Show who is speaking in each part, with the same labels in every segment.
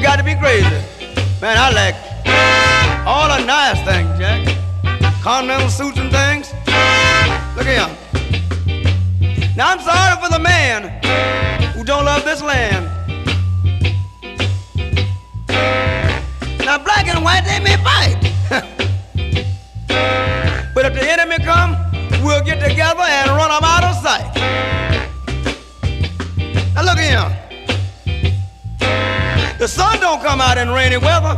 Speaker 1: You got to be crazy. Man, I like all the nice things, Jack. Continental suits and things. Look here. Now I'm sorry for the man who don't love this land. Now black and white they may fight, but if the enemy come, we'll get together and run them out of sight. Now look here. The sun don't come out in rainy weather.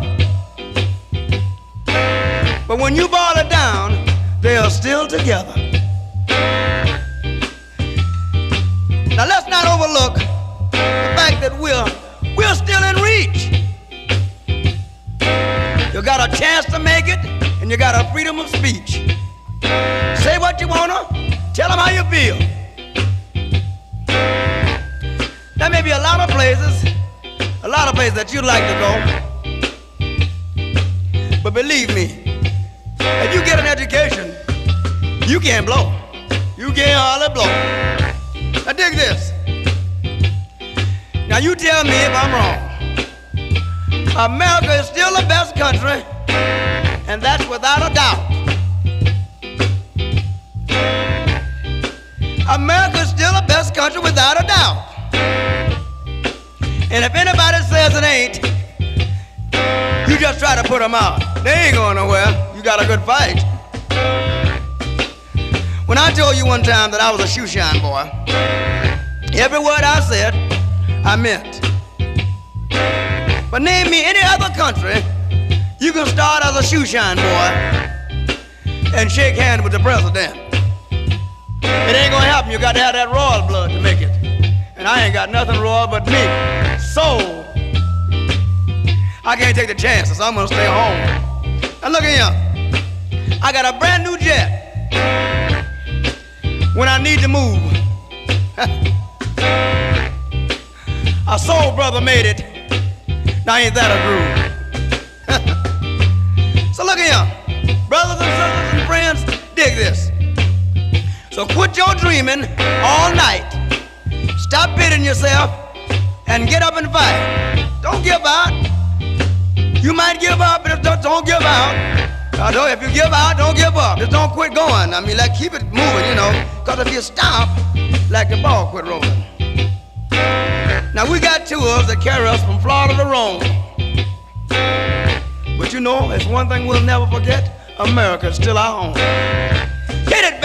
Speaker 1: But when you boil it down, they are still together. Now let's not overlook the fact that we're we're still in reach. You got a chance to make it, and you got a freedom of speech. Say what you wanna, tell them how you feel. There may be a lot of places lot of places that you'd like to go. But believe me, if you get an education, you can't blow. You can hardly blow. Now dig this. Now you tell me if I'm wrong. America is still the best country, and that's without a doubt. America is still the best country without a doubt. And if anybody says it ain't, you just try to put them out. They ain't going nowhere. You got a good fight. When I told you one time that I was a shoe shine boy, every word I said, I meant. But name me any other country you can start as a shoe shine boy and shake hands with the president. It ain't gonna happen. You got to have that royal blood to make it. And I ain't got nothing royal but me. So, I can't take the chances. I'm gonna stay home. Now look at here. I got a brand new jet. When I need to move. a soul brother made it. Now ain't that a groove? so look at here. Brothers and sisters and friends, dig this. So quit your dreaming all night. Stop pitting yourself and get up and fight. Don't give out. You might give up, but don't, don't give out. Know if you give out, don't give up. Just don't quit going. I mean, like keep it moving, you know. Cause if you stop, like the ball quit rolling. Now we got tours that carry us from Florida to Rome. But you know, it's one thing we'll never forget. America's still our home. Hit it,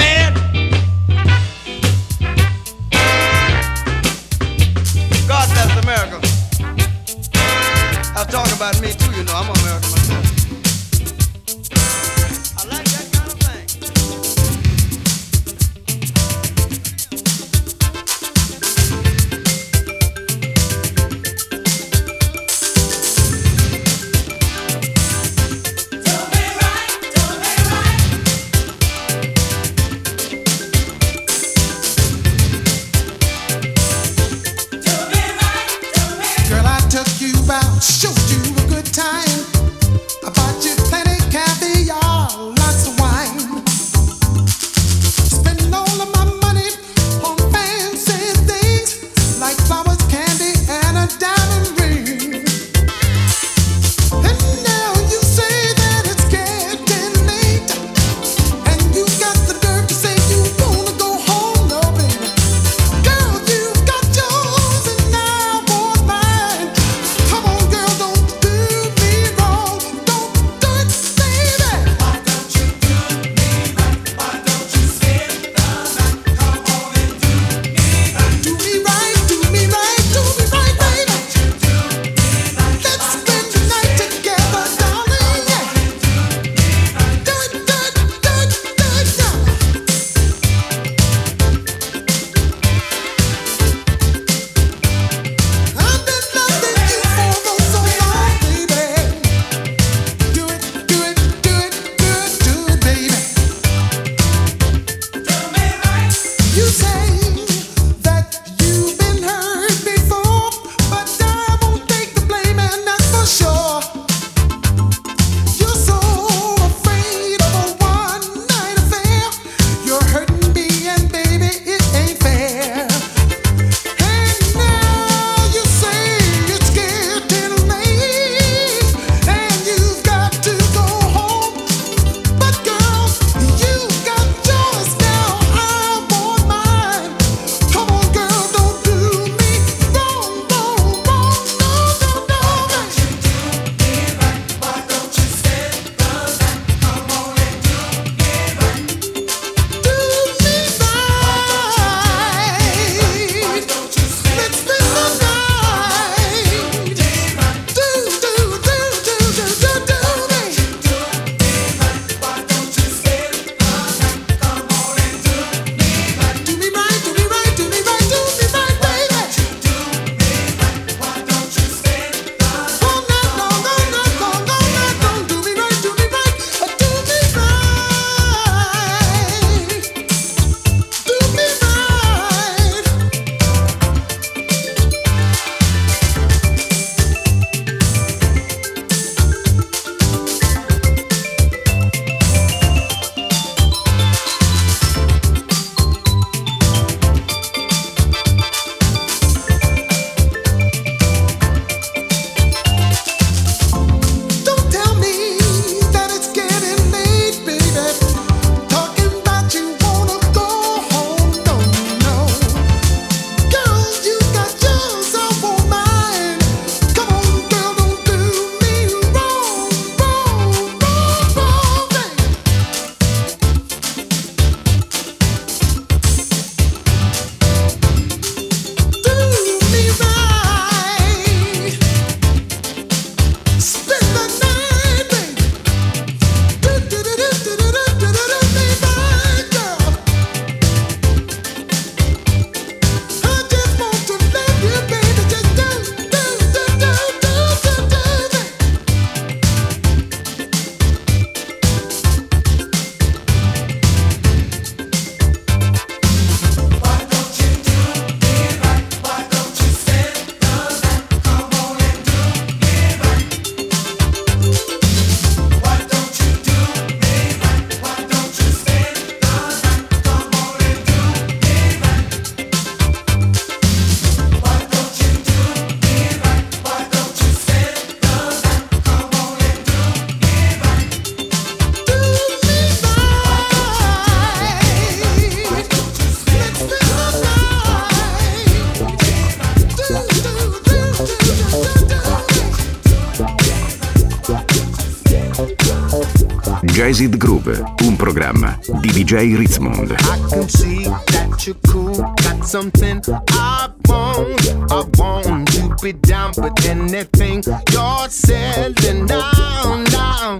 Speaker 2: Jazz It Groove, un programma di DJ Ritzmond.
Speaker 3: I can see that you're cool, got something I want. I want to be down with anything you're selling down, down.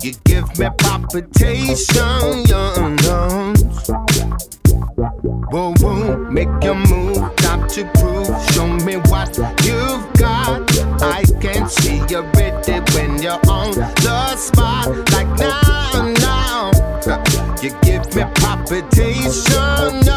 Speaker 3: You give me palpitation, young, young. Whoa, whoa, make your move, time to prove. Show me what you've got. I can see you're ready when you're palpitation,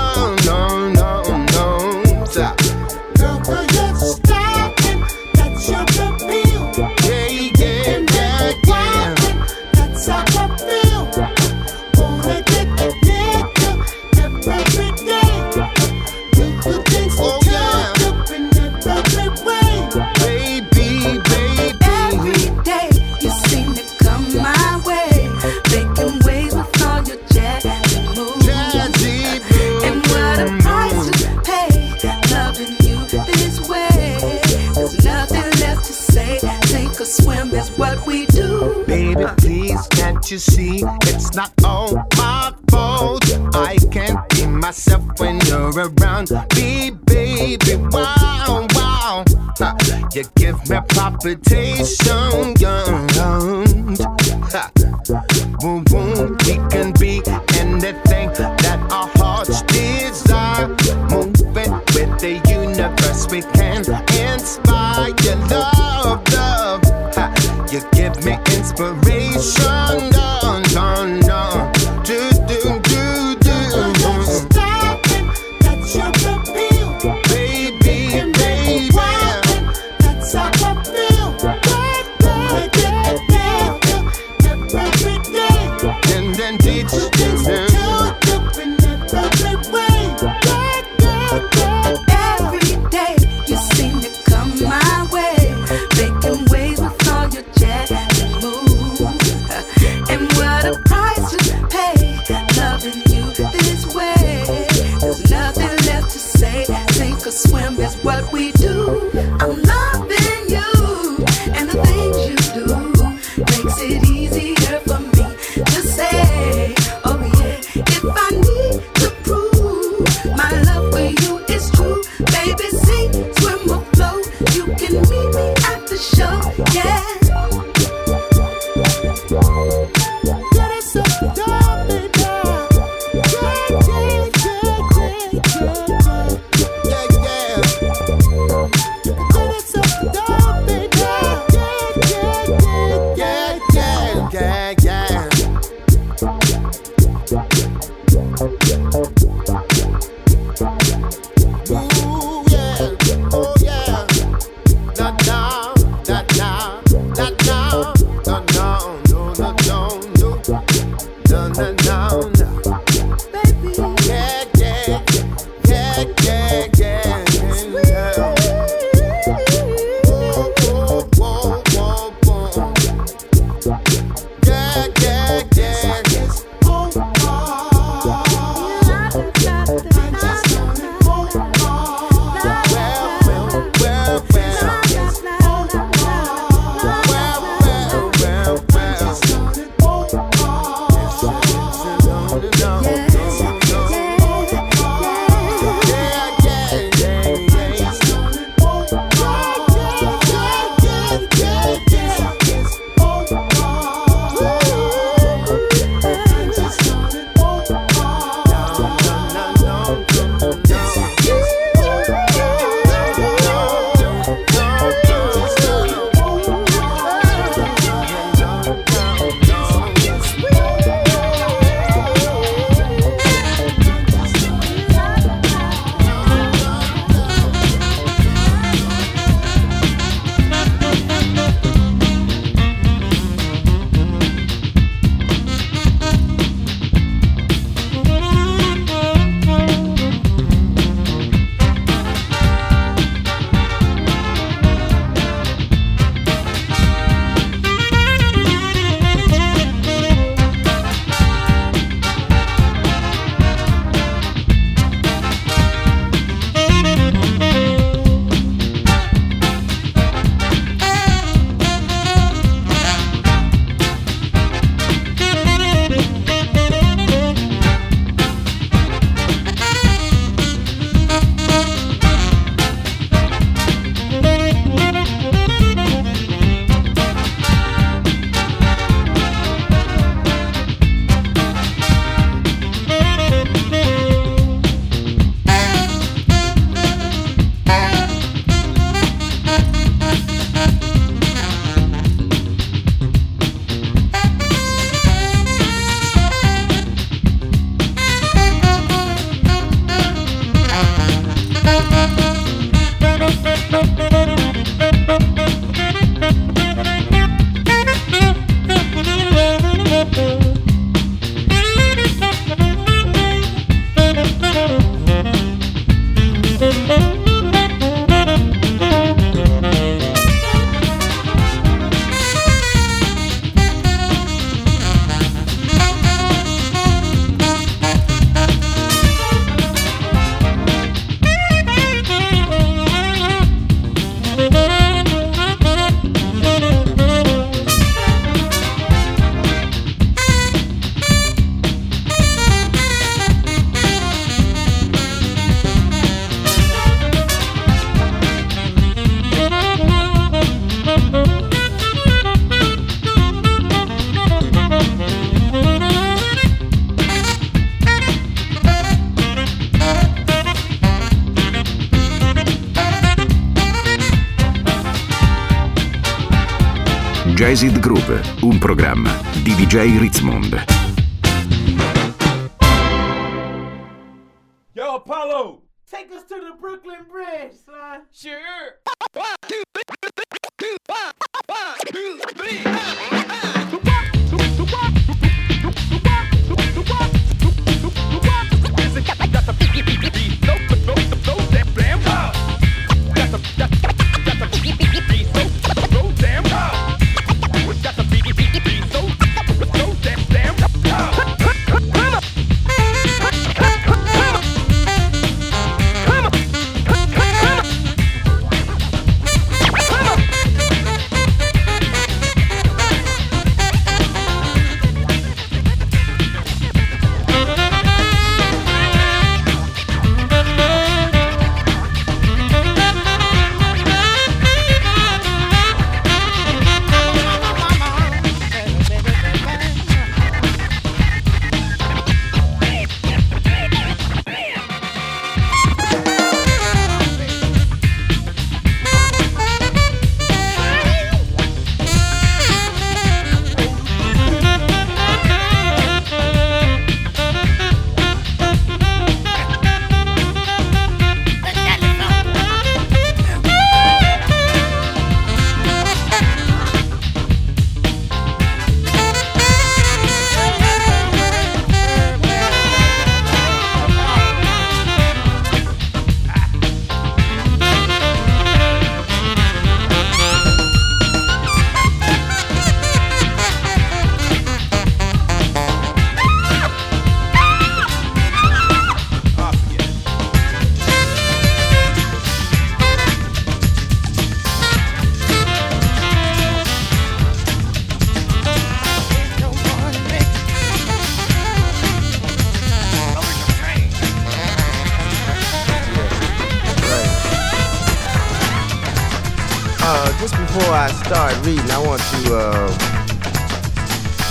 Speaker 4: you
Speaker 3: see? It's not all my fault. I can't be myself when you're around me, baby. Wow, wow. You give me palpitation, young.
Speaker 2: Jazzed Groove, un programma di DJ Ritzmond.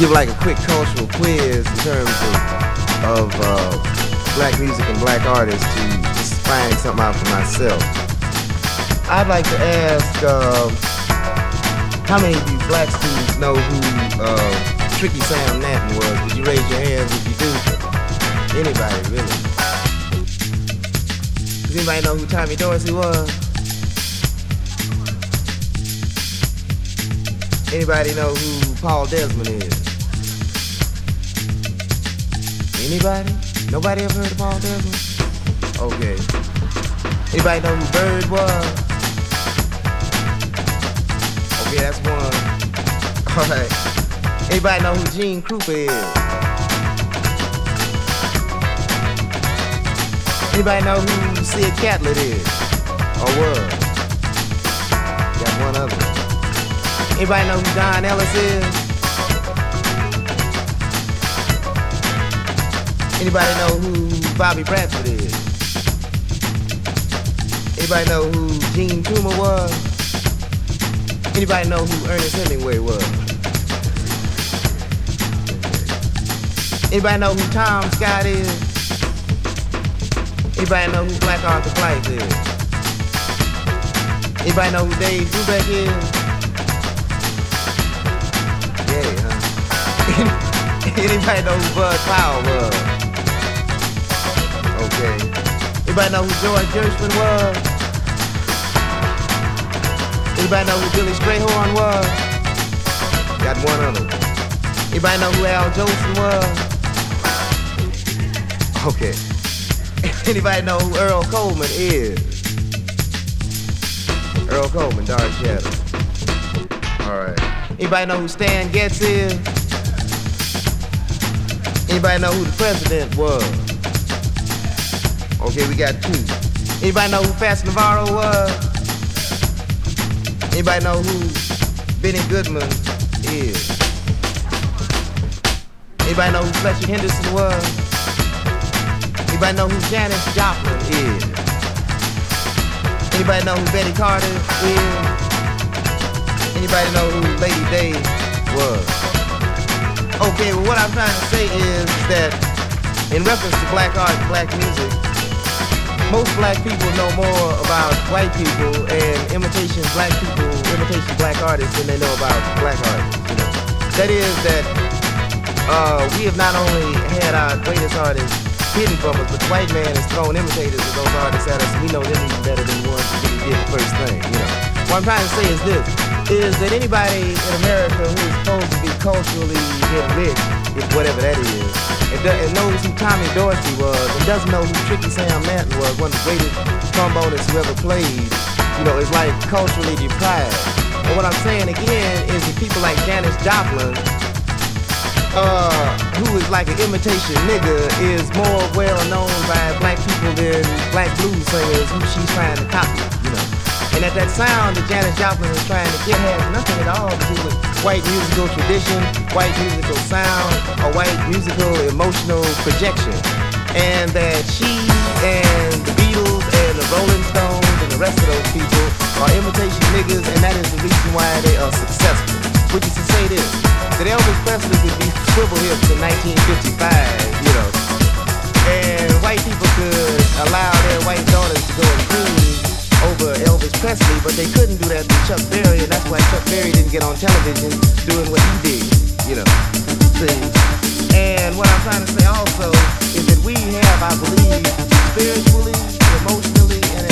Speaker 5: Give like a quick cultural quiz in terms of, of uh, black music and black artists to just find something out for myself. I'd like to ask uh, how many of you black students know who uh, Tricky Sam Nanton was? Would you raise your hands if you do? Anybody, really? Does anybody know who Tommy Dorsey was? Anybody know who Paul Desmond is? Anybody? Nobody ever heard of Paul Desmond? Okay. Anybody know who Bird was? Okay, that's one. Alright. Anybody know who Gene Krupa is? Anybody know who Sid Catlett is? Or was? Got one other. Anybody know who Don Ellis is? Anybody know who Bobby Bradford is? Anybody know who Jean Toomer was? Anybody know who Ernest Hemingway was? Anybody know who Tom Scott is? Anybody know who Black Arthur Blythe is? Anybody know who Dave Brubeck is? Yeah, huh? Anybody know who Bud Powell was? Anybody know who George Gershwin was? Anybody know who Billy Strayhorn was? Got one of them. Anybody know who Al Jolson was? Okay. Anybody know who Earl Coleman is? Earl Coleman, Dark Shadow. Alright. Anybody know who Stan Getz is? Anybody know who the president was? Okay, we got two. Anybody know who Fats Navarro was? Anybody know who Benny Goodman is? Anybody know who Fletcher Henderson was? Anybody know who Janis Joplin is? Anybody know who Betty Carter is? Anybody know who Lady Day was? Okay, well, what I'm trying to say is that in reference to black art and black music, most black people know more about white people and imitation black people, imitation black artists than they know about black know? That is that uh, we have not only had our greatest artists hidden from us, but the white man has thrown imitators of those artists at us. We know them even better than the ones really did the first thing. You know. What I'm trying to say is this: is that anybody in America who is supposed to be culturally enriched, if whatever that is, and, and knows who Tommy Dorsey was, and doesn't know who Tricky Sam Nanton was, one of the greatest trombonists who ever played, you know, is like culturally deprived. And what I'm saying again is that people like Janis Joplin, uh, who is like an imitation nigga, is more well known by black people than black blues singers who she's trying to copy, you know. And that that sound that Janis Joplin is trying to get has nothing at all to do with white musical tradition, white musical sound, a white musical emotional projection. And that she and the Beatles and the Rolling Stones and the rest of those people are imitation niggas, and that is the reason why they are successful. Which is to say this, that Elvis Presley could be swivel hips in 1955, you know, and white people could allow their white daughters to go and cruise over Elvis Presley, but they couldn't do that to Chuck Berry, and that's why Chuck Berry didn't get on television doing what he did, you know. See? And what I'm trying to say also is that we have, I believe, spiritually, emotionally, and